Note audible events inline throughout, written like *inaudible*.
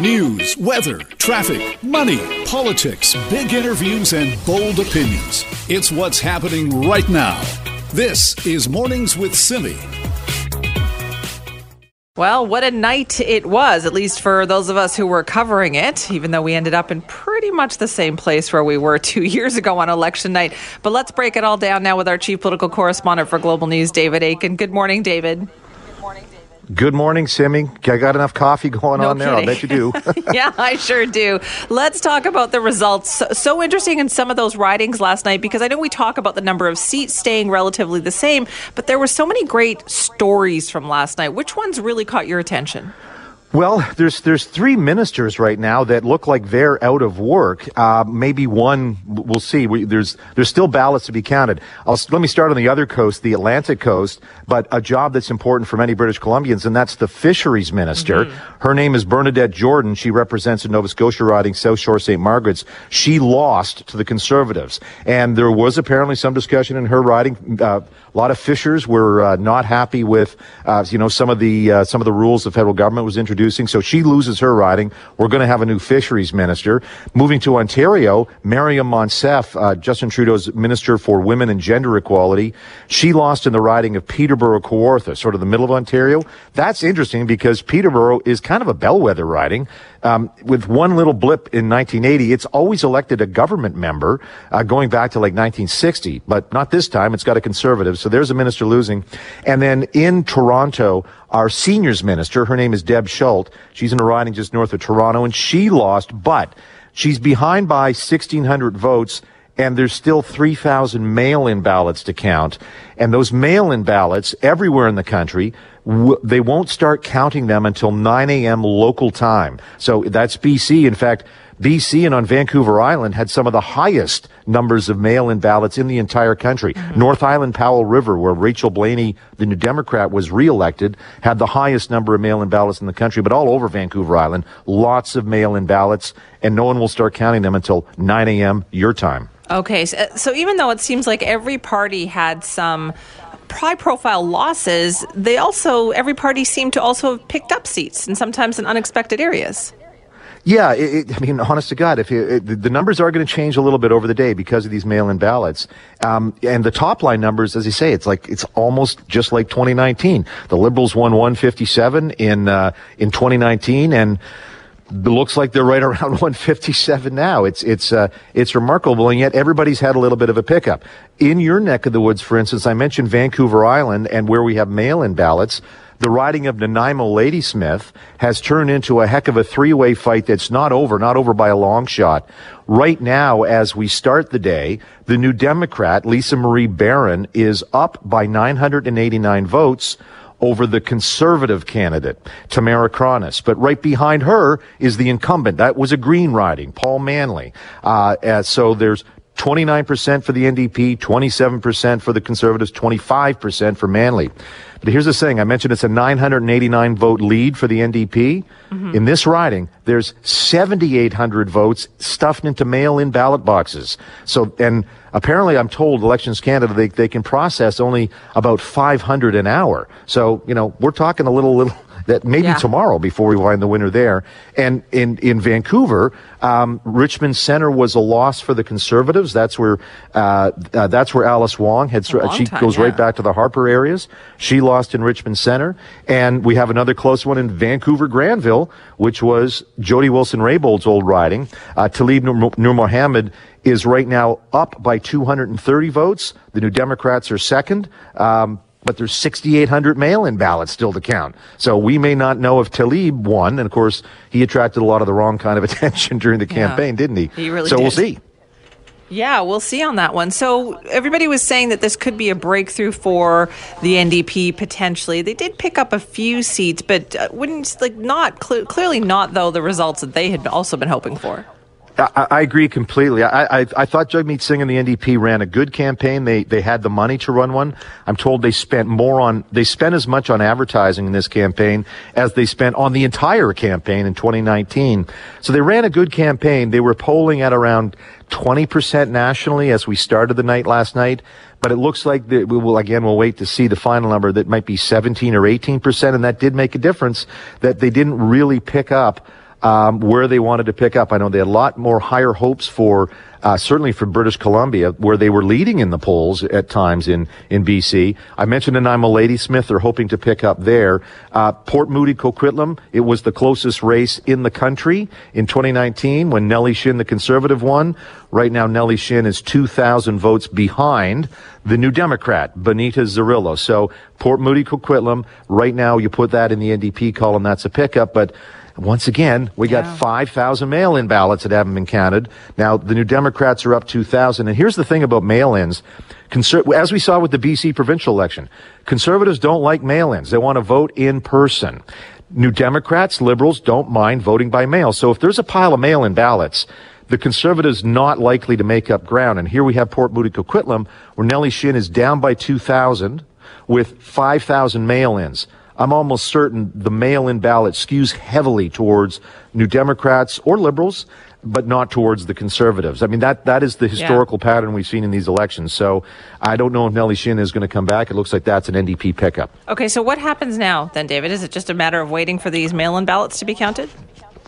News, weather, traffic, money, politics, big interviews, and bold opinions. It's what's happening right now. This is Mornings with Simi. Well, what a night it was, at least for those of us who were covering it, even though we ended up in pretty much the same place where we were *laughs* two years ago on election night. But let's break it all down now with our chief political correspondent for Global News, David Akin. Good morning, David. Good morning, Simi. I got enough coffee going No on there. I'll bet you do. *laughs* yeah, I sure do. Let's talk about the results. So, so interesting in some of those ridings last night because I know we talk about the number of seats staying relatively the same, but there were so many great stories from last night. Which ones really caught your attention? Well, there's there's three ministers right now that look like they're out of work. Uh, maybe one, we'll see. We, there's there's still ballots to be counted. I'll, let me start on the other coast, the Atlantic coast, but a job that's important for many British Columbians, and that's the fisheries minister. Mm-hmm. Her name is Bernadette Jordan. She represents the Nova Scotia riding South Shore St. Margaret's. She lost to the Conservatives, and there was apparently some discussion in her riding. Uh, a lot of fishers were uh, not happy with, uh, you know, some of the uh, some of the rules the federal government was introducing. So she loses her riding. We're going to have a new fisheries minister. Moving to Ontario, Maryam Monsef, uh, Justin Trudeau's minister for women and gender equality, she lost in the riding of Peterborough Kawartha, sort of the middle of Ontario. That's interesting because Peterborough is kind of a bellwether riding. Um, with one little blip in 1980, it's always elected a government member, uh, going back to like 1960, but not this time. It's got a conservative. So there's a minister losing. And then in Toronto, our seniors minister, her name is Deb Schulte. She's in a riding just north of Toronto and she lost, but she's behind by 1600 votes and there's still 3,000 mail-in ballots to count. And those mail-in ballots everywhere in the country, w- they won't start counting them until 9 a.m. local time. So that's BC. In fact, BC and on Vancouver Island had some of the highest numbers of mail-in ballots in the entire country. Mm-hmm. North Island, Powell River, where Rachel Blaney, the New Democrat, was reelected, had the highest number of mail-in ballots in the country. But all over Vancouver Island, lots of mail-in ballots, and no one will start counting them until 9 a.m. your time. Okay, so, so even though it seems like every party had some high profile losses, they also, every party seemed to also have picked up seats and sometimes in unexpected areas. Yeah, it, it, I mean, honest to God, if you, it, the numbers are going to change a little bit over the day because of these mail-in ballots, um, and the top line numbers, as you say, it's like it's almost just like 2019. The Liberals won 157 in uh, in 2019, and looks like they're right around *laughs* 157 now. It's it's uh, it's remarkable, and yet everybody's had a little bit of a pickup. In your neck of the woods, for instance, I mentioned Vancouver Island, and where we have mail-in ballots. The riding of Nanaimo Ladysmith has turned into a heck of a three-way fight that's not over, not over by a long shot. Right now, as we start the day, the new Democrat, Lisa Marie Barron, is up by 989 votes over the conservative candidate, Tamara Kronis. But right behind her is the incumbent. That was a green riding, Paul Manly. Uh, so there's 29% for the NDP, 27% for the Conservatives, 25% for Manly. But here's the thing. I mentioned it's a 989 vote lead for the NDP. Mm-hmm. In this riding, there's 7,800 votes stuffed into mail-in ballot boxes. So, and apparently I'm told Elections Canada, they, they can process only about 500 an hour. So, you know, we're talking a little, little, *laughs* that maybe yeah. tomorrow before we find the winner there. And in, in Vancouver, um, Richmond Center was a loss for the Conservatives. That's where, uh, uh, that's where Alice Wong had, she time, goes yeah. right back to the Harper areas. She lost in Richmond Center. And we have another close one in Vancouver Granville, which was Jody Wilson Raybould's old riding. Uh, Taleb Nur, Noormohamed is right now up by 230 votes. The New Democrats are second. Um, but there's 6,800 mail-in ballots still to count. So we may not know if Taleb won. And of course, he attracted a lot of the wrong kind of *laughs* attention during the campaign, yeah, didn't he? He really so did. we'll see. Yeah, we'll see on that one. So everybody was saying that this could be a breakthrough for the NDP potentially. They did pick up a few seats, but uh, wouldn't like not cl- clearly not though the results that they had also been hoping for. I, I agree completely. I, I, I thought Jagmeet Singh and the NDP ran a good campaign. They they had the money to run one. I'm told they spent more on they spent as much on advertising in this campaign as they spent on the entire campaign in 2019. So they ran a good campaign. They were polling at around 20% nationally as we started the night last night. But it looks like we will again. We'll wait to see the final number. That might be 17 or 18 percent, and that did make a difference. That they didn't really pick up um, where they wanted to pick up. I know they had a lot more higher hopes for uh, certainly for British Columbia, where they were leading in the polls at times in, in BC. I mentioned Nanaimo Ladysmith, they're hoping to pick up there. Uh, Port Moody Coquitlam, it was the closest race in the country in 2019 when Nelly Shin, the conservative, won. Right now, Nelly Shin is 2,000 votes behind the new Democrat, Bonita Zarrillo. So Port Moody Coquitlam, right now you put that in the NDP column, that's a pickup, but once again, we got 5,000 mail-in ballots that haven't been counted. Now, the New Democrats are up 2,000. And here's the thing about mail-ins. Conser- as we saw with the BC provincial election, conservatives don't like mail-ins. They want to vote in person. New Democrats, liberals don't mind voting by mail. So if there's a pile of mail-in ballots, the conservatives not likely to make up ground. And here we have Port Moody Coquitlam, where Nelly Shin is down by 2,000 with 5,000 mail-ins. I'm almost certain the mail-in ballot skews heavily towards New Democrats or liberals, but not towards the conservatives. I mean, that, that is the historical yeah. pattern we've seen in these elections. So I don't know if Nelly Shin is going to come back. It looks like that's an NDP pickup. Okay, so what happens now then, David? Is it just a matter of waiting for these mail-in ballots to be counted?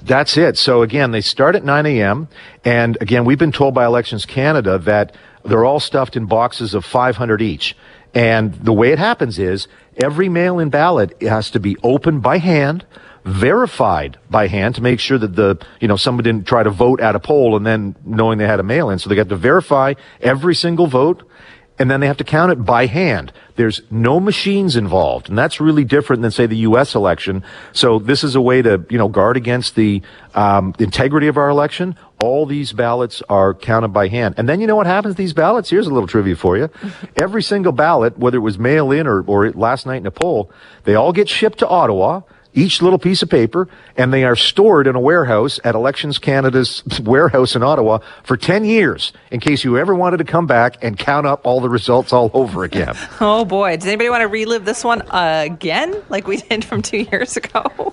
That's it. So again, they start at 9 a.m. And again, we've been told by Elections Canada that they're all stuffed in boxes of 500 each. And the way it happens is every mail-in ballot has to be opened by hand, verified by hand to make sure that the, you know, someone didn't try to vote at a poll and then knowing they had a mail-in. So they got to verify every single vote and then they have to count it by hand. There's no machines involved, and that's really different than say the U.S. election. So this is a way to you know guard against the um, integrity of our election. All these ballots are counted by hand, and then you know what happens to these ballots? Here's a little trivia for you: *laughs* every single ballot, whether it was mail in or, or last night in a poll, they all get shipped to Ottawa each little piece of paper, and they are stored in a warehouse at Elections Canada's *laughs* warehouse in Ottawa for 10 years in case you ever wanted to come back and count up all the results all over again. *laughs* oh boy, does anybody want to relive this one again like we *laughs* did from two years ago?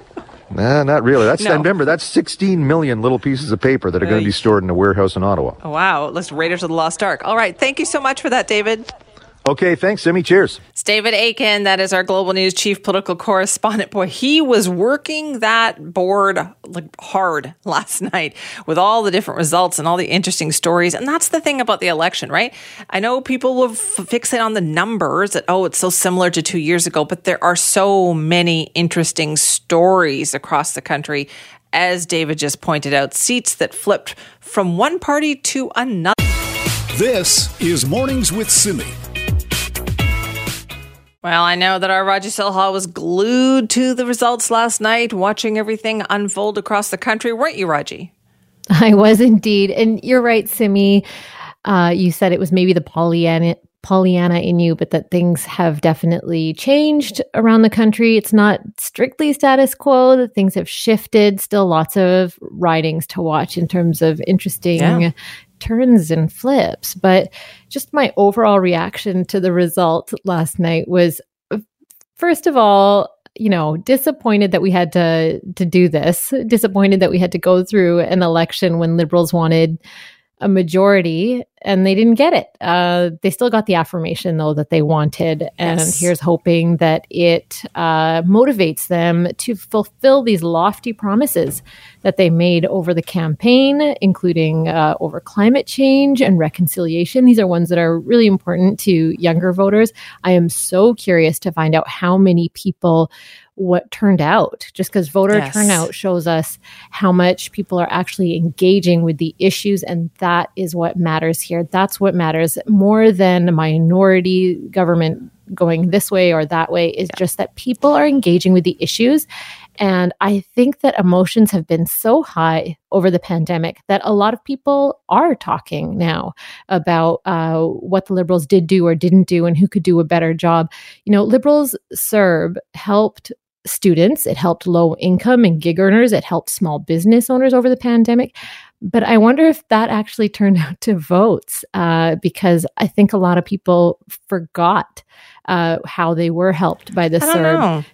Nah, not really. That's no. remember that's 16 million little pieces of paper that are going to be stored in a warehouse in Ottawa. Wow, let's Raiders of the Lost Ark. All right, thank you so much for that, David. Okay, thanks, Simi. Cheers. It's David Akin. That is our Global News chief political correspondent. Boy, he was working that board like hard *laughs* last night with all the different results and all the interesting stories. And that's the thing about the election, right? I know people will fixate on the numbers that, oh, it's so similar to two years ago, but there are so many interesting stories across the country. As David just pointed out, seats that flipped from one party to another. This is Mornings with Simi. Well, I know that our Raji Salha was glued to the results last night, watching everything unfold across the country, weren't you, Raji? *laughs* I was indeed. And you're right, Simi. Uh, you said it was maybe the Pollyanna, Pollyanna in you, but that things have definitely changed around the country. It's not strictly status quo, that things have shifted. Still lots of ridings to watch in terms of interesting yeah turns and flips. But just my overall reaction to the result last night was first of all, you know, disappointed that we had to to do this, disappointed that we had to go through an election when liberals wanted a majority and they didn't get it. Uh, they still got the affirmation though that they wanted, and yes. here's hoping that it uh, motivates them to fulfill these lofty promises that they made over the campaign, including uh, over climate change and reconciliation. These are ones that are really important to younger voters. I am so curious to find out how many people what turned out just because voter yes. turnout shows us how much people are actually engaging with the issues and that is what matters here that's what matters more than minority government going this way or that way is yeah. just that people are engaging with the issues and I think that emotions have been so high over the pandemic that a lot of people are talking now about uh, what the liberals did do or didn't do and who could do a better job. You know, liberals CERB helped students, it helped low income and gig earners, it helped small business owners over the pandemic. But I wonder if that actually *laughs* turned out to votes uh, because I think a lot of people forgot uh, how they were helped by the CERB.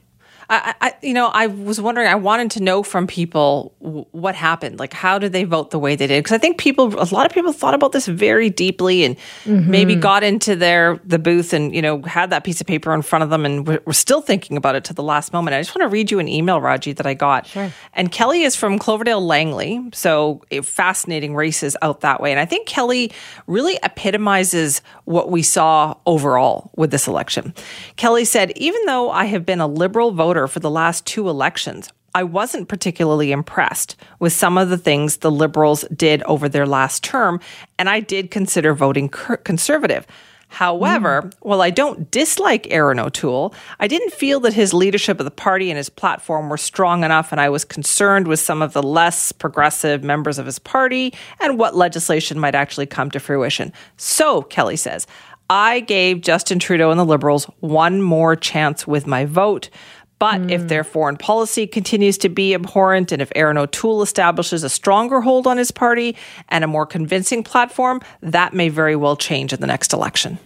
I, I, you know, I was wondering. I wanted to know from people what happened. Like, how did they vote the way they did? Because I think people, a lot of people, thought about this very deeply, and mm-hmm. maybe got into their the booth and you know had that piece of paper in front of them, and were, were still thinking about it to the last moment. I just want to read you an email, Raji, that I got. Sure. And Kelly is from Cloverdale Langley, so fascinating races out that way. And I think Kelly really epitomizes what we saw overall with this election. Kelly said, even though I have been a liberal voter for the last two elections, I wasn't particularly impressed with some of the things the Liberals did over their last term, and I did consider voting conservative. However, mm. while I don't dislike Erin O'Toole, I didn't feel that his leadership of the party and his platform were strong enough, and I was concerned with some of the less progressive members of his party and what legislation might actually come to fruition. So, Kelly says, I gave Justin Trudeau and the Liberals one more chance with my vote. But mm. if their foreign policy continues to be abhorrent and if Erin O'Toole establishes a stronger hold on his party and a more convincing platform, that may very well change in the next election.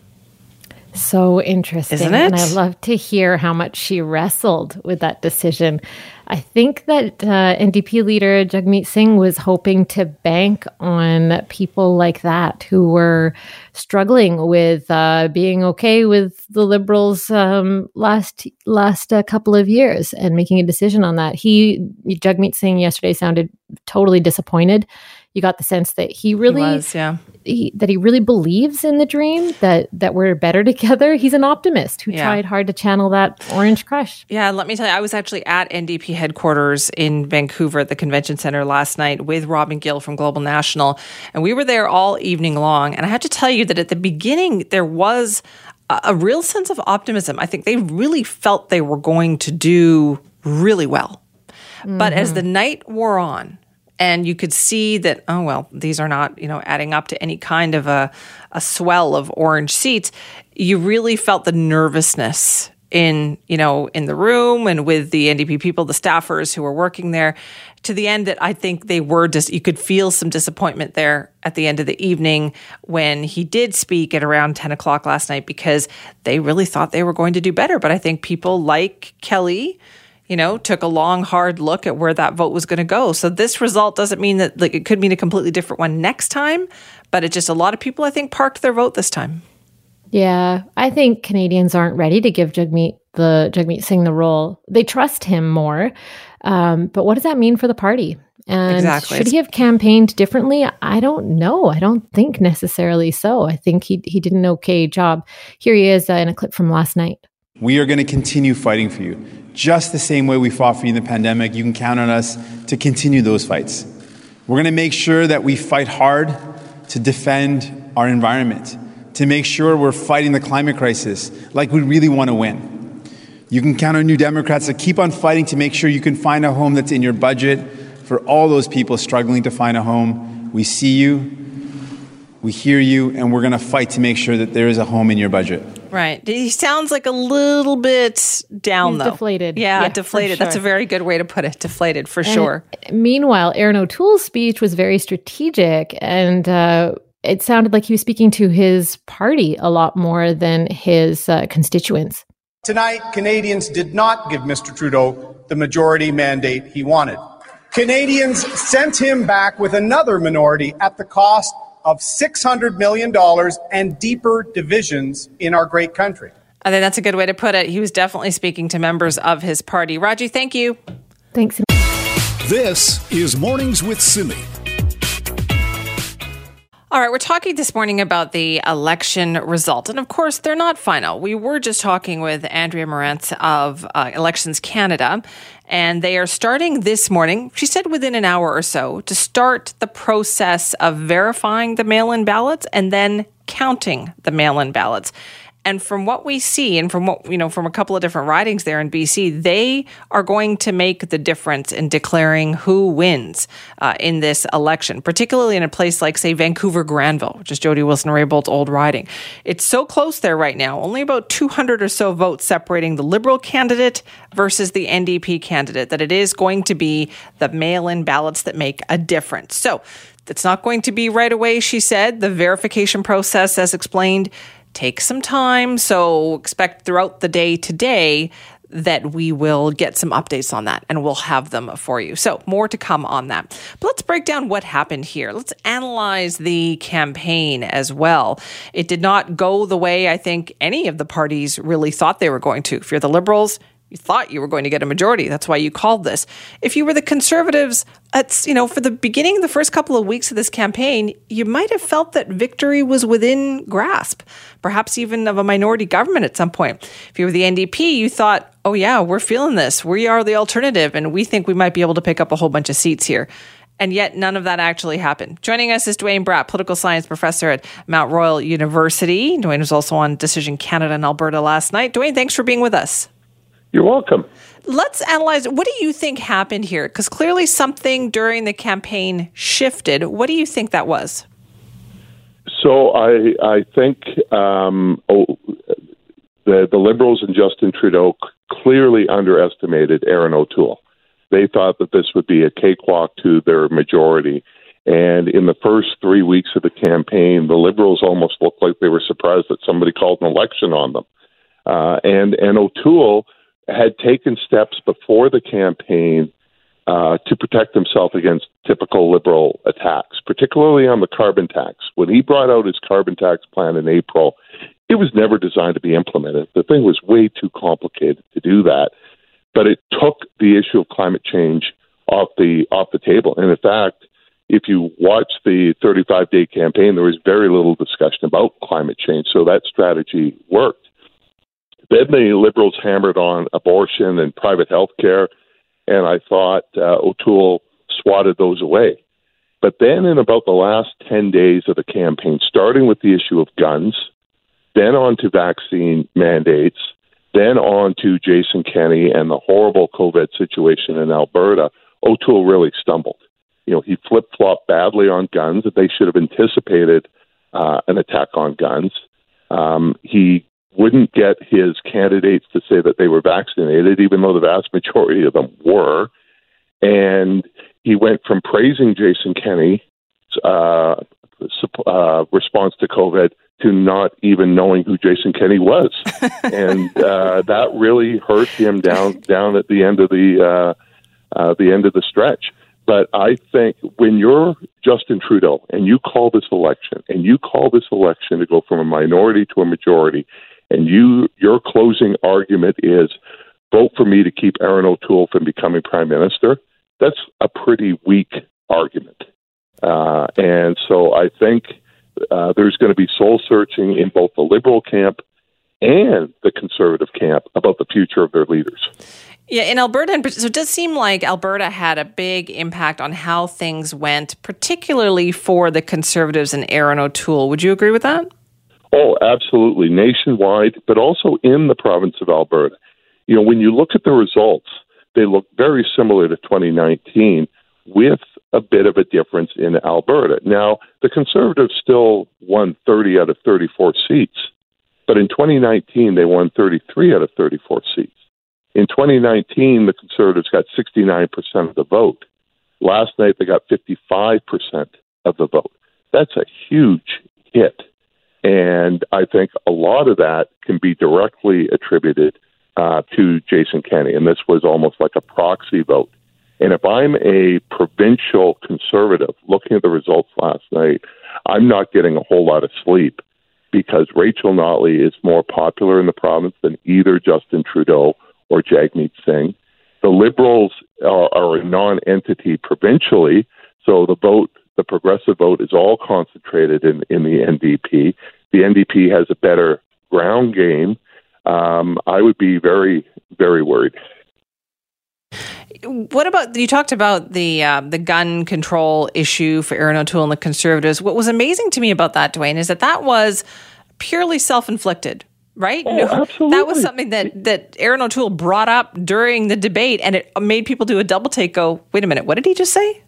So interesting. Isn't it? And I love to hear how much she wrestled with that decision. I think that uh, NDP leader Jagmeet Singh was hoping to bank on people like that who were struggling with uh, being okay with the Liberals um, last last uh, couple of years and making a decision on that. He Jagmeet Singh yesterday sounded totally disappointed you got the sense that he really he was, yeah. He, that he really believes in the dream that that we're better *laughs* together. He's an optimist who yeah. tried hard to channel that orange crush. Yeah, let me tell you, I was actually at NDP headquarters in Vancouver at the convention center last night with Robin Gill from Global National, and we were there all evening long. And I have to tell you that at the beginning there was a, a real sense of optimism. I think they really felt they were going to do really well. Mm-hmm. But as mm-hmm. the night wore on, and you could see that oh well these are not you know adding up to any kind of a, a swell of orange seats. You really felt the nervousness in you know in the room and with the ndp people the staffers who were working there. To the end that i think they were just you could feel some disappointment there at the end of the evening when he did speak at around 10 o'clock last night because they really thought they were going to do better. But i think people like kelly you know, took a long, hard look at where that vote was going to go. So this result doesn't mean that like it could mean a completely different one next time, but it just a lot of people I think parked their vote this time. Yeah, I think Canadians aren't ready to give Jagmeet the Jagmeet Singh the role. They trust him more, um, but what does that mean for the party? And exactly. should he have campaigned differently? I don't know. I don't think necessarily so. I think he he did an okay job. Here he is uh, in a clip from last night. We are going to continue fighting for you just the same way we fought for you in the pandemic. You can count on us to continue those fights. We're going to make sure that we fight hard to defend our environment, to make sure we're fighting the climate crisis like we really want to win. You can count on New Democrats to keep on fighting to make sure you can find a home that's in your budget for all those people struggling to find a home. We see you, we hear you, and we're going to fight to make sure that there is a home in your budget. Right. He sounds like a little bit down, He's though. Deflated. Yeah, yeah deflated. Sure. That's a very good way to put it. Deflated, for and sure. Meanwhile, Erin O'Toole's speech was very strategic and uh, it sounded like he was speaking to his party a lot more than his uh, constituents. Tonight, Canadians did not give Mr. Trudeau the majority mandate he wanted. Canadians sent him back with another minority at the cost of $600 million and deeper divisions in our great country. I think that's a good way to put it. He was definitely speaking to members of his party. Raji, thank you. Thanks. This is Mornings with Simi. All right, we're talking this morning about the election result. And of course, they're not final. We were just talking with Andrea Morantz of uh, Elections Canada, and they are starting this morning, she said within an hour or so, to start the process of verifying the mail in ballots and then counting the mail in ballots. And from what we see, and from what, you know, from a couple of different ridings there in BC, they are going to make the difference in declaring who wins uh, in this election, particularly in a place like, say, Vancouver Granville, which is Jody Wilson Raybould's old riding. It's so close there right now, only about 200 or so votes separating the Liberal candidate versus the NDP candidate, that it is going to be the mail in ballots that make a difference. So, it's not going to be right away, she said. The verification process, as explained, take some time. So expect throughout the day today that we will get some updates on that and we'll have them for you. So, more to come on that. But let's break down what happened here. Let's analyze the campaign as well. It did not go the way I think any of the parties really thought they were going to. If you're the Liberals, you thought you were going to get a majority. That's why you called this. If you were the conservatives, it's, you know, for the beginning, the first couple of weeks of this campaign, you might have felt that victory was within grasp, perhaps even of a minority government at some point. If you were the NDP, you thought, oh, yeah, we're feeling this. We are the alternative, and we think we might be able to pick up a whole bunch of seats here. And yet, none of that actually happened. Joining us is Duane Bratt, political science professor at Mount Royal University. Duane was also on Decision Canada and Alberta last night. Duane, thanks for being with us. You're welcome. Let's analyze what do you think happened here? Because clearly something during the campaign shifted. What do you think that was? So I I think um, oh, the the Liberals and Justin Trudeau clearly underestimated Erin O'Toole. They thought that this would be a cakewalk to their majority. And in the first three weeks of the campaign, the Liberals almost looked like they were surprised that somebody called an election on them. Uh, and and O'Toole had taken steps before the campaign uh, to protect himself against typical liberal attacks, particularly on the carbon tax. When he brought out his carbon tax plan in April, it was never designed to be implemented. The thing was way too complicated to do that, but it took the issue of climate change off the off the table. And in fact, if you watch the 35 day campaign, there was very little discussion about climate change. So that strategy worked. Then the Liberals hammered on abortion and private health care, and I thought uh, O'Toole swatted those away. But then, in about the last 10 days of the campaign, starting with the issue of guns, then on to vaccine mandates, then on to Jason Kenney and the horrible COVID situation in Alberta, O'Toole really stumbled. You know, he flip flopped badly on guns. that They should have anticipated uh, an attack on guns. Um, he wouldn't get his candidates to say that they were vaccinated, even though the vast majority of them were. And he went from praising Jason Kenney's uh, uh, response to COVID to not even knowing who Jason Kenney was, *laughs* and uh, that really hurt him down down at the end of the uh, uh, the end of the stretch. But I think when you're Justin Trudeau and you call this election and you call this election to go from a minority to a majority, and you your closing argument is vote for me to keep Erin O'Toole from becoming prime minister, that's a pretty weak argument. Uh, and so I think uh, there's going to be soul searching in both the liberal camp and the conservative camp about the future of their leaders. Yeah, in Alberta, so it does seem like Alberta had a big impact on how things went, particularly for the conservatives and Erin O'Toole. Would you agree with that? Oh, absolutely. Nationwide, but also in the province of Alberta. You know, when you look at the results, they look very similar to 2019 with a bit of a difference in Alberta. Now, the Conservatives still won 30 out of 34 seats, but in 2019, they won 33 out of 34 seats. In 2019, the Conservatives got 69% of the vote. Last night, they got 55% of the vote. That's a huge hit and I think a lot of that can be directly attributed uh, to Jason Kenney. And this was almost like a proxy vote. And if I'm a provincial conservative looking at the results last night, I'm not getting a whole lot of sleep because Rachel Notley is more popular in the province than either Justin Trudeau or Jagmeet Singh. The Liberals are, are a non entity provincially, so the vote the progressive vote is all concentrated in, in the NDP. The NDP has a better ground game. Um, I would be very, very worried. What about you talked about the uh, the gun control issue for Erin O'Toole and the Conservatives? What was amazing to me about that, Duane, is that that was purely self inflicted right? Oh, absolutely. That was something that that Erin O'Toole brought up during the debate, and it made people do a double take. Go, wait a minute, what did he just say?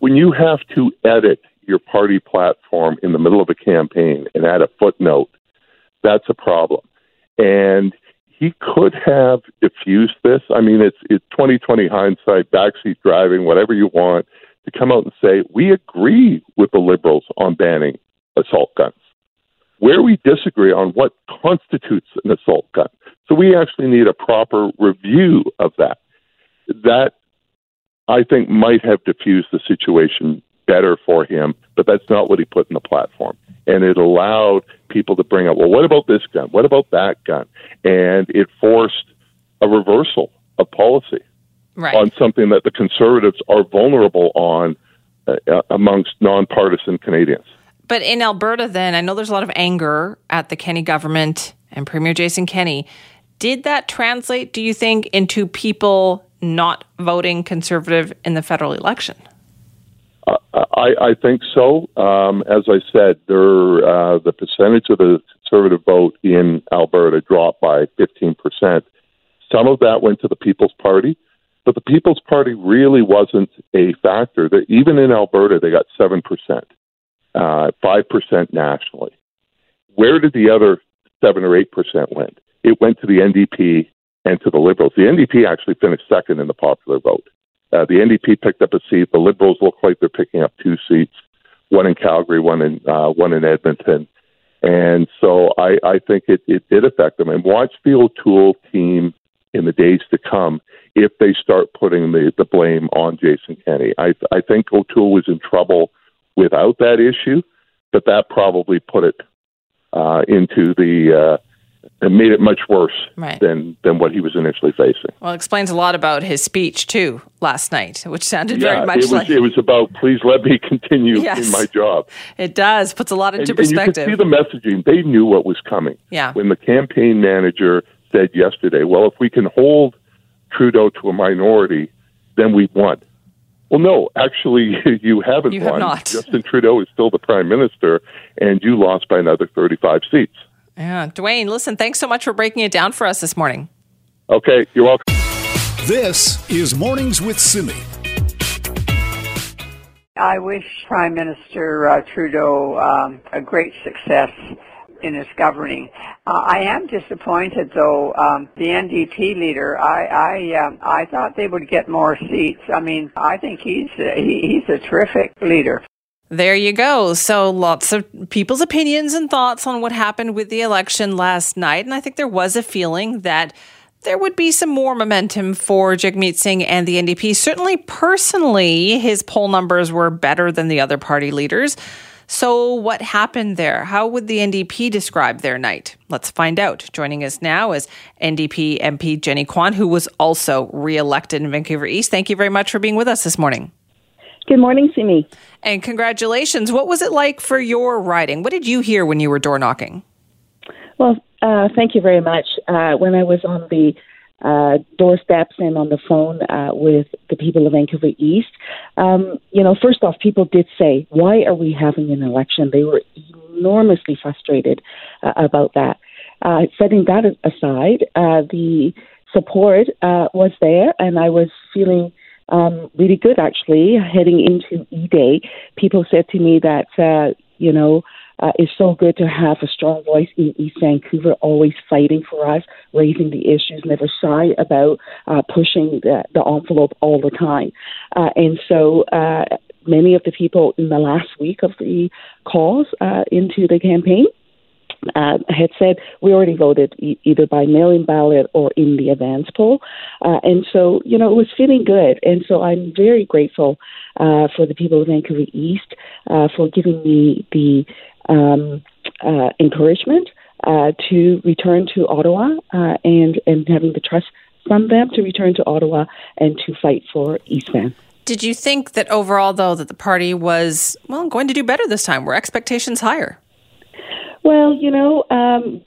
When you have to edit your party platform in the middle of a campaign and add a footnote, that's a problem. And he could have diffused this. I mean, it's it's 2020 hindsight, backseat driving, whatever you want, to come out and say we agree with the liberals on banning assault guns. where we disagree on what constitutes an assault gun. So we actually need a proper review of that. That I think might have diffused the situation better for him, but that's not what he put in the platform. And it allowed people to bring up, well, what about this gun? What about that gun? And it forced a reversal of policy Right. on something that the conservatives are vulnerable on uh, uh, amongst nonpartisan Canadians. But in Alberta, then, I know there's a lot of anger at the Kenney government and Premier Jason Kenney. Did that translate, do you think, into people not voting conservative in the federal election? I, I think so. Um, as I said, there, uh, the percentage of the conservative vote in Alberta dropped by 15%. Some of that went to the People's Party, but the People's Party really wasn't a factor. That even in Alberta, they got 7%, uh, 5% nationally. Where did the other 7 or 8% went? It went to the NDP and to the Liberals. The NDP actually finished second in the popular vote. Uh, the NDP picked up a seat. The Liberals look like they're picking up two seats, one in Calgary, one in uh, one in Edmonton, and so I, I think it, it did affect them. And watch the O'Toole team in the days to come if they start putting the, the blame on Jason Kenney. I, I think O'Toole was in trouble without that issue, but that probably put it uh, into the uh, and made it much worse Right. than than what he was initially facing. Well, it explains a lot about his speech, too, last night, which sounded very much it was like it was about please let me *laughs* continue Yes. in my job. it does. Puts a lot into And, and you perspective. can see the messaging. They knew what was coming. Yeah. When the campaign manager said yesterday, "Well, if we can hold Trudeau to a minority, then we've won." Well, no, actually, *laughs* you haven't You have won. not. Justin Trudeau is still the prime minister, and you lost by another thirty-five seats. Yeah. Duane, listen, thanks so much for breaking it down for us this morning. Okay, you're welcome. This is Mornings with Simi. I wish Prime Minister uh, Trudeau um, a great success in his governing. Uh, I am disappointed, though. Um, the NDP leader, I I, um, I thought they would get more seats. I mean, I think he's uh, he, he's a terrific leader. There you go. So lots of people's opinions and thoughts on what happened with the election last night. And I think there was a feeling that there would be some more momentum for Jagmeet Singh and the NDP. Certainly, personally, his poll numbers were better than the other party leaders. So, what happened there? How would the NDP describe their night? Let's find out. Joining us now is NDP MP Jenny Kwan, who was also re-elected in Vancouver East. Thank you very much for being with us this morning. Good morning, Simi. And congratulations. What was it like for your riding? What did you hear when you were door knocking? Well, uh, thank you very much. Uh, when I was on the uh, doorsteps and on the phone uh, with the people of Vancouver East, um, you know, first off, people did say, "Why are we having an election?" They were enormously frustrated uh, about that. Uh, setting that aside, uh, the support uh, was there, and I was feeling um, really good actually heading into E Day. People said to me that uh, you know uh, it's so good to have a strong voice in East Vancouver, always fighting for us, raising the issues, never shy about uh, pushing the, the envelope all the time. Uh, and so. Uh, Many of the people in the last week of the calls uh, into the campaign uh, had said we already voted e- either by mail-in ballot or in the advance poll, uh, and so you know it was feeling good, and so I'm very grateful uh, for the people of Vancouver East uh, for giving me the um, uh, encouragement uh, to return to Ottawa and and having the trust from them to return to Ottawa and to fight for East Van. Did you think that overall, though, that the party was, well, going to do better this time? Were expectations higher? Well, you know, um,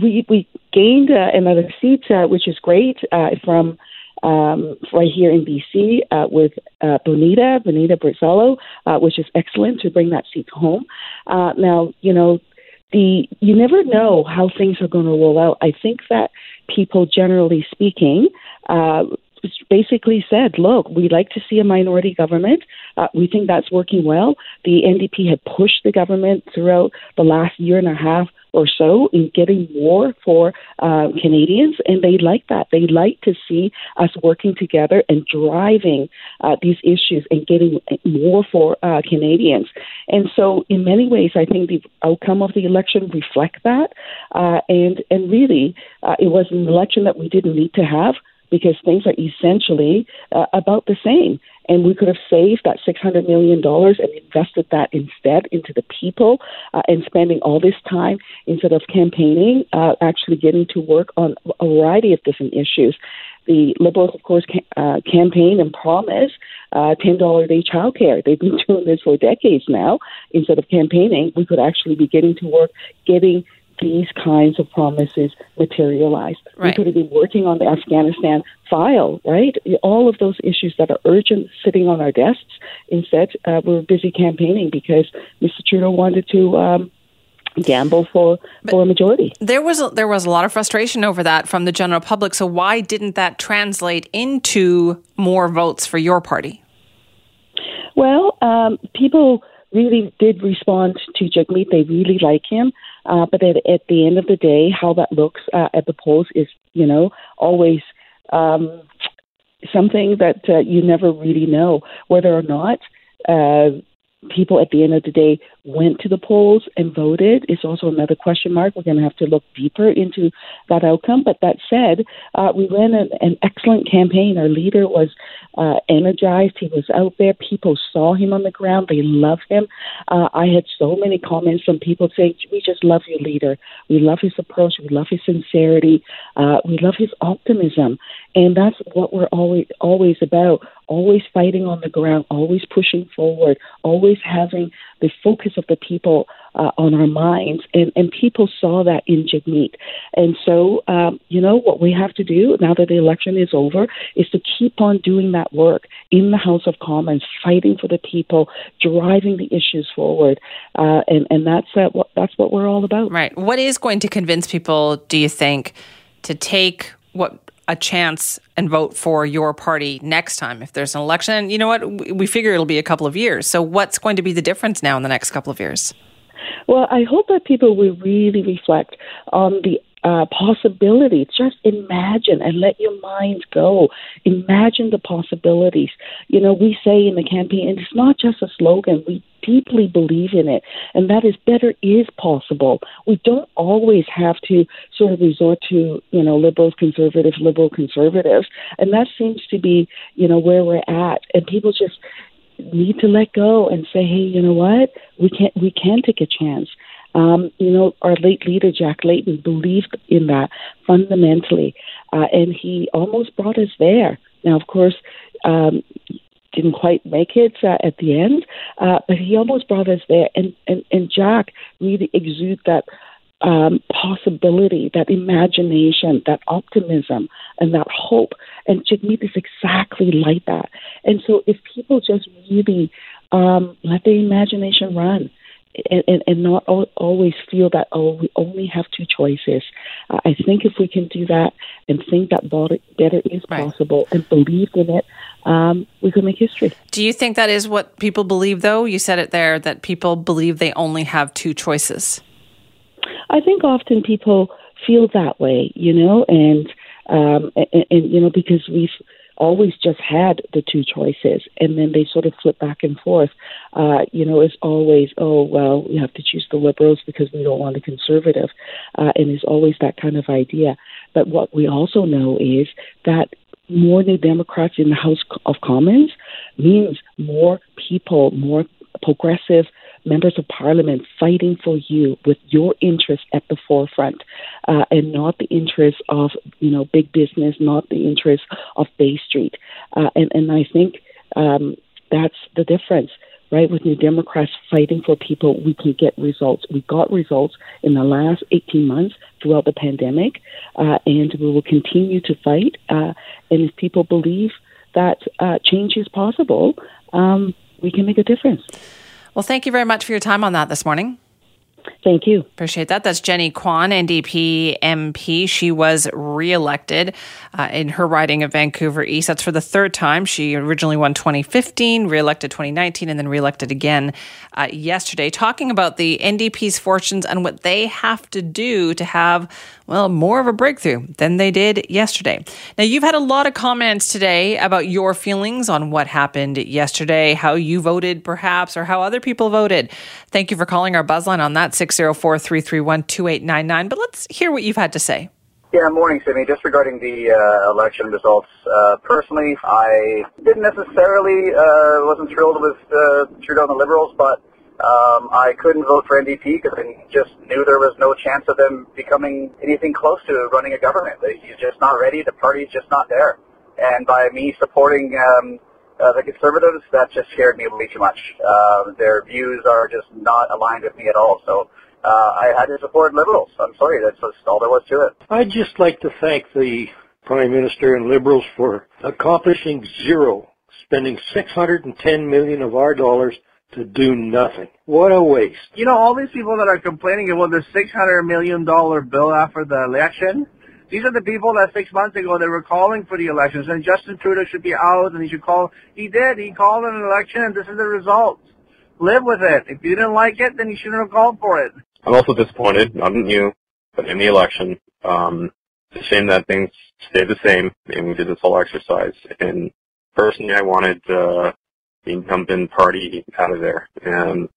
we we gained uh, another seat, uh, which is great uh, from um, right here in BC uh, with uh, Bonita Bonita Brizzolo, uh, which is excellent to bring that seat home. Uh, now, you know, the you never know how things are going to roll out. I think that people, generally speaking. Uh, basically said, look, we like to see a minority government. Uh, we think that's working well. The NDP had pushed the government throughout the last year and a half or so in getting more for uh, Canadians, and they like that. They like to see us working together and driving uh, these issues and getting more for uh, Canadians. And so, in many ways, I think the outcome of the election reflect that. Uh, and and really, uh, it was an election that we didn't need to have because things are essentially uh, about the same. And we could have saved that $600 million and invested that instead into the people uh, and spending all this time instead of campaigning, uh, actually getting to work on a variety of different issues. The Liberals, of course, ca- uh, campaign and promise uh, $10 a day childcare. They've been *laughs* doing this for decades now. Instead of campaigning, we could actually be getting to work, getting these kinds of promises materialized. Right. We could have been working on the Afghanistan file, right? All of those issues that are urgent sitting on our desks. Instead, uh, we're busy campaigning because Mr. Trudeau wanted to. Um, gamble for for a majority. There was a, there was a lot of frustration over that from the general public. So why didn't that translate into more votes for your party? Well, um, people really did respond to Jagmeet. They really like him. Uh, but at, at the end of the day, how that looks uh, at the polls is, you know, always um, something that uh, you never really know whether or not uh, people at the end of the day went to the polls and voted is also another question mark. We're going to have to look deeper into that outcome. But that said, uh, we ran an, an excellent campaign. Our leader was uh, energized. He was out there. People saw him on the ground. They love him. Uh, I had so many comments from people saying, "We just love your leader. We love his approach. We love his sincerity. Uh, we love his optimism." And that's what we're always always about. Always fighting on the ground. Always pushing forward. Always having the focus of the people uh, on our minds. And, and people saw that in Jagmeet. And so, um, you know, what we have to do now that the election is over is to keep on doing that work in the House of Commons, fighting for the people, driving the issues forward. Uh, and, and that's, uh, what, that's what we're all about. Right. What is going to convince people, do you think, to take what a chance and vote for your party next time if there's an election. You know what? We figure it'll be a couple of years. So, what's going to be the difference now in the next couple of years? Well, I hope that people will really reflect on the uh, possibilities. Just imagine and let your mind go. Imagine the possibilities. You know, we say in the campaign, and it's not just a slogan, we deeply believe in it, and that is better is possible. We don't always have to sort of resort to, you know, liberals, conservatives, liberal conservatives, and that seems to be, you know, where we're at. And people just need to let go and say, hey, you know what? We can we can take a chance. Um, you know, our late leader Jack Layton believed in that fundamentally, uh, and he almost brought us there. Now, of course, um, didn't quite make it uh, at the end, uh, but he almost brought us there. And and, and Jack really exudes that um, possibility, that imagination, that optimism, and that hope. And Jagmeet is exactly like that. And so, if people just really um, let their imagination run, and, and, and not always feel that oh we only have two choices. Uh, I think if we can do that and think that better is right. possible and believe in it, um, we could make history. Do you think that is what people believe? Though you said it there that people believe they only have two choices. I think often people feel that way, you know, and um, and, and you know because we've always just had the two choices, and then they sort of flip back and forth. Uh, you know, it's always, oh, well, we have to choose the liberals because we don't want the conservative, uh, and it's always that kind of idea. But what we also know is that more New Democrats in the House of Commons means more people, more progressive members of parliament fighting for you with your interests at the forefront uh, and not the interests of you know big business, not the interests of Bay Street. Uh, and and I think um, that's the difference. Right, with New Democrats fighting for people, we can get results. We got results in the last 18 months throughout the pandemic, uh, and we will continue to fight. Uh, and if people believe that uh, change is possible, um, we can make a difference. Well, thank you very much for your time on that this morning. Thank you. Appreciate that. That's Jenny Kwan, NDP MP. She was reelected uh, in her riding of Vancouver East. That's for the third time. She originally won 2015, reelected 2019, and then reelected again uh, yesterday, talking about the NDP's fortunes and what they have to do to have, well, more of a breakthrough than they did yesterday. Now, you've had a lot of comments today about your feelings on what happened yesterday, how you voted, perhaps, or how other people voted. Thank you for calling our buzzline on that 604 331 2899. But let's hear what you've had to say. Yeah, morning, Sydney. Just regarding the uh, election results, uh, personally, I didn't necessarily uh, wasn't thrilled with uh, Trudeau and the Liberals, but um, I couldn't vote for NDP because I just knew there was no chance of them becoming anything close to running a government. He's just not ready. The party's just not there. And by me supporting um, uh, the Conservatives, that just scared me way too much. Uh, their views are just not aligned with me at all. So uh, I had to support Liberals. I'm sorry, that's just all there was to it. I'd just like to thank the Prime Minister and Liberals for accomplishing zero, spending 610 million of our dollars to do nothing. What a waste. You know, all these people that are complaining about the $600 million bill after the election, these are the people that six months ago they were calling for the elections and Justin Trudeau should be out and he should call. He did. He called an election and this is the result. Live with it. If you didn't like it, then you shouldn't have called for it. I'm also disappointed, not in you, but in the election. Um, it's a shame that things stayed the same and we did this whole exercise. And personally, I wanted uh, the incumbent party out of there. And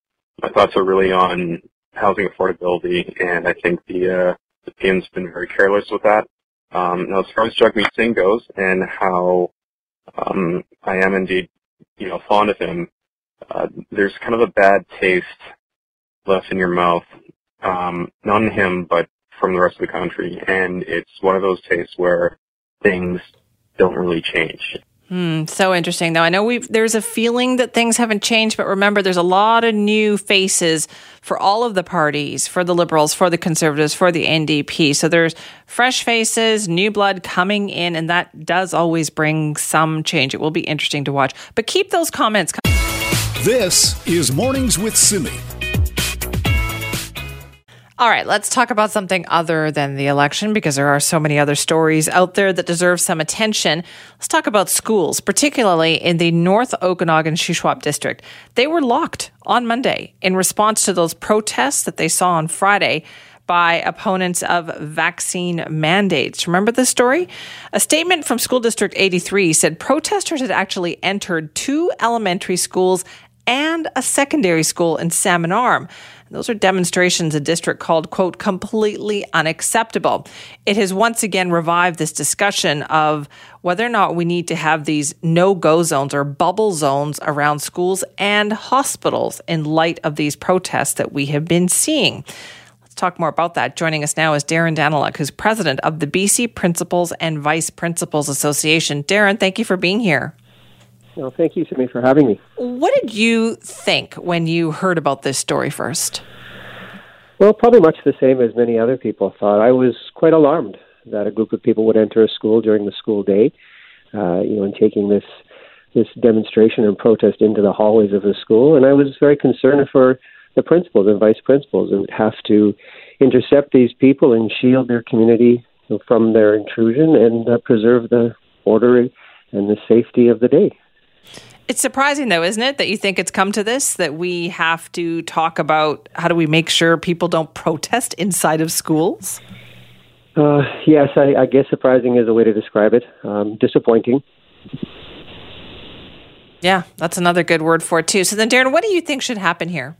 my thoughts are really on housing affordability, and I think the uh, the PM's been very careless with that. Um, now, as far as Jagmeet Singh goes, and how um, I am indeed, you know, fond of him, uh, there's kind of a bad taste left in your mouth, um, not in him, but from the rest of the country, and it's one of those tastes where things don't really change. Hmm, so interesting, though. I know we've there's a feeling that things haven't changed, but remember, there's a lot of new faces for all of the parties, for the Liberals, for the Conservatives, for the NDP. So there's fresh faces, new blood coming in, and that does always bring some change. It will be interesting to watch. But keep those comments. This is Mornings with Simi. All right, let's talk about something other than the election because there are so many other stories out there that deserve some attention. Let's talk about schools, particularly in the North Okanagan Shuswap district. They were locked on Monday in response to those protests that they saw on Friday by opponents of vaccine mandates. Remember this story? A statement from School District 83 said protesters had actually entered two elementary schools and a secondary school in Salmon Arm. Those are demonstrations a district called, quote, completely unacceptable. It has once again revived this discussion of whether or not we need to have these no go zones or bubble zones around schools and hospitals in light of these protests that we have been seeing. Let's talk more about that. Joining us now is Darren Danyluk, who's president of the BC Principals and Vice Principals Association. Darren, thank you for being here. Well, thank you, Simi, for having me. What did you think when you heard about this story first? Well, probably much the same as many other people thought. I was quite alarmed that a group of people would enter a school during the school day, uh, you know, and taking this this demonstration and protest into the hallways of the school. And I was very concerned for the principals and vice principals who would have to intercept these people and shield their community from their intrusion and uh, preserve the order and the safety of the day. It's surprising, though, isn't it, that you think it's come to this, that we have to talk about how do we make sure people don't protest inside of schools? Uh, yes, I, I, guess surprising is a way to describe it. Um, disappointing. Yeah, that's another good word for it, too. So then, Darren, what do you think should happen here?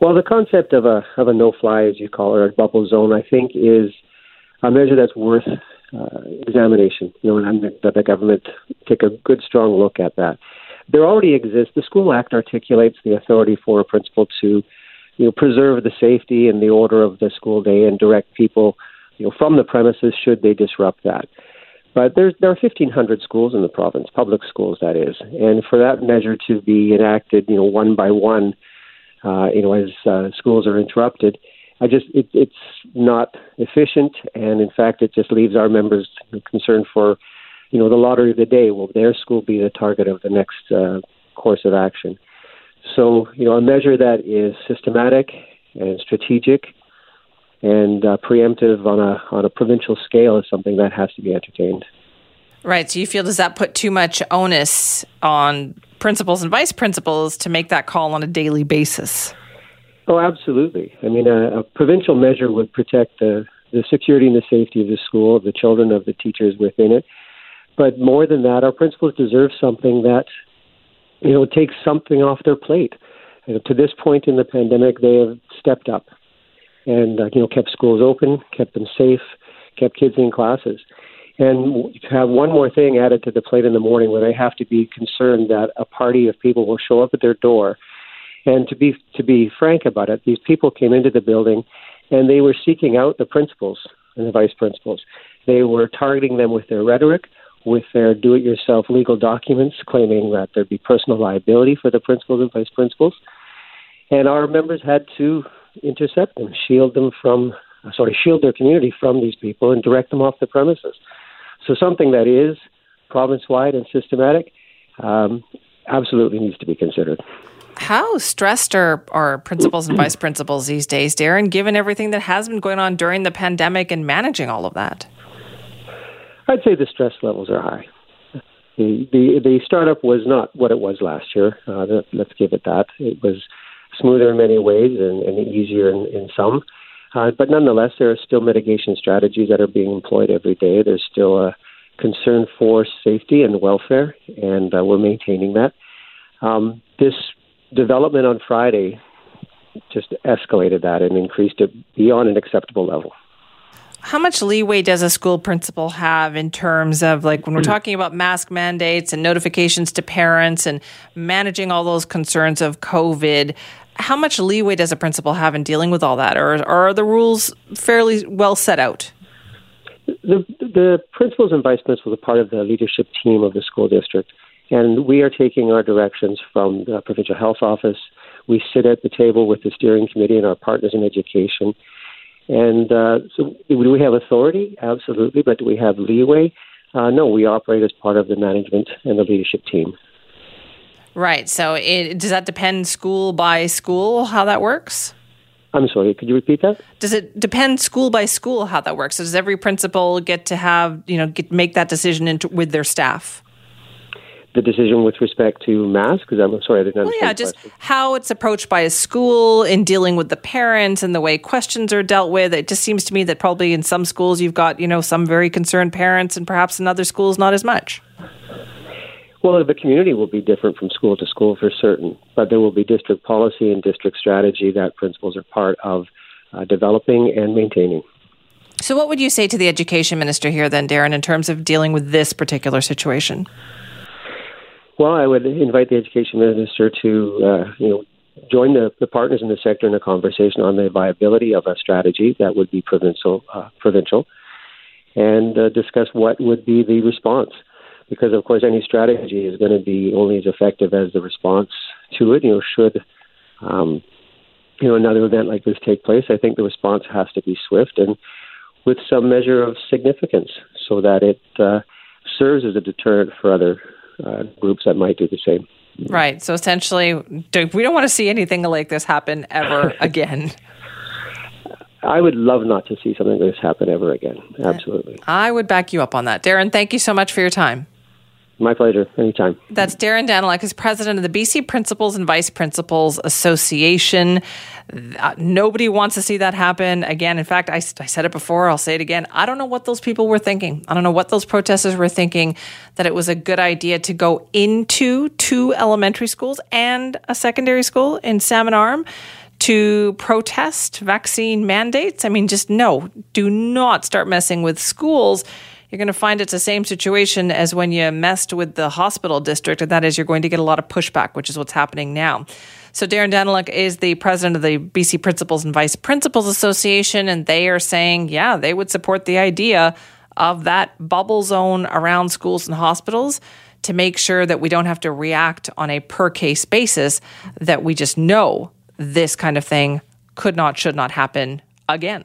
Well, the concept of a of a no fly, as you call it, or bubble zone, I think is a measure that's worth uh, examination. You know, and that the government take a good, strong look at that. There already exists. The School Act articulates the authority for a principal to, you know, preserve the safety and the order of the school day and direct people, you know, from the premises should they disrupt that. But there's, there are 1,500 schools in the province, public schools, that is, and for that measure to be enacted, you know, one by one, uh, you know, as uh, schools are interrupted, I just it, it's not efficient, and in fact, it just leaves our members concerned for, you know, the lottery of the day. Will their school be the target of the next uh, course of action? So, you know, a measure that is systematic and strategic and uh, preemptive on a on a provincial scale is something that has to be entertained. Right. So you feel does that put too much onus on principals and vice principals to make that call on a daily basis? Oh, absolutely. I mean, a, a provincial measure would protect the the security and the safety of the school, the children, of the teachers within it. But more than that, our principals deserve something that you know takes something off their plate. And to this point in the pandemic, they have stepped up and uh, you know kept schools open, kept them safe, kept kids in classes. And to have one more thing added to the plate in the morning where they have to be concerned that a party of people will show up at their door. And to be to be frank about it, these people came into the building and they were seeking out the principals and the vice principals. They were targeting them with their rhetoric, with their do it yourself legal documents claiming that there'd be personal liability for the principals and vice principals. And our members had to intercept them, shield them from, sorry, shield their community from these people and direct them off the premises. So something that is province-wide and systematic um, absolutely needs to be considered. How stressed are, are principals and vice principals these days, Darren, given everything that has been going on during the pandemic and managing all of that? I'd say the stress levels are high. The, the, the startup was not what it was last year. Uh, let's give it that. It was smoother in many ways and, and easier in, in some. Uh, but nonetheless, there are still mitigation strategies that are being employed every day. There's still a concern for safety and welfare, and uh, we're maintaining that. Um, this development on Friday just escalated that and increased it beyond an acceptable level. How much leeway does a school principal have in terms of like when we're mm. talking about mask mandates and notifications to parents and managing all those concerns of COVID? How much leeway does a principal have in dealing with all that, or, or are the rules fairly well set out? The, the principals and vice principals are part of the leadership team of the school district, and we are taking our directions from the provincial health office. We sit at the table with the steering committee and our partners in education and uh, so, do we have authority? Absolutely. But do we have leeway? Uh, no, we operate as part of the management and the leadership team. Right. So, it, does that depend school by school how that works? I'm sorry, could you repeat that? Does it depend school by school how that works? Does every principal get to have, you know, get, make that decision into, with their staff? The decision with respect to masks? Because I'm sorry, I didn't understand. Well, yeah, just how it's approached by a school in dealing with the parents and the way questions are dealt with. It just seems to me that probably in some schools you've got you know some very concerned parents, and perhaps in other schools not as much. Well, the community will be different from school to school for certain, but there will be district policy and district strategy that principals are part of uh, developing and maintaining. So, what would you say to the education minister here, then, Darren, in terms of dealing with this particular situation? Well, I would invite the education minister to, uh, you know, join the, the partners in the sector in a conversation on the viability of a strategy that would be provincial, uh, provincial, and uh, discuss what would be the response. Because of course, any strategy is going to be only as effective as the response to it. You know, should um, you know another event like this take place, I think the response has to be swift and with some measure of significance, so that it uh, serves as a deterrent for other uh, groups that might do the same. Right. So essentially, we don't want to see anything like this happen ever *laughs* again. I would love not to see something like this happen ever again. Absolutely. I would back you up on that. Darren, thank you so much for your time. My pleasure. Anytime. That's Darren Danyluk, is president of the BC Principals and Vice Principals Association. Uh, nobody wants to see that happen again. In fact, I, I said it before, I'll say it again. I don't know what those people were thinking. I don't know what those protesters were thinking that it was a good idea to go into two elementary schools and a secondary school in Salmon Arm to protest vaccine mandates. I mean, just no, do not start messing with schools you're going to find it's the same situation as when you messed with the hospital district, and that is you're going to get a lot of pushback, which is what's happening now. So Darren Danyluk is the president of the BC Principals and Vice Principals Association, and they are saying, yeah, they would support the idea of that bubble zone around schools and hospitals to make sure that we don't have to react on a per case basis, that we just know this kind of thing could not, should not happen again.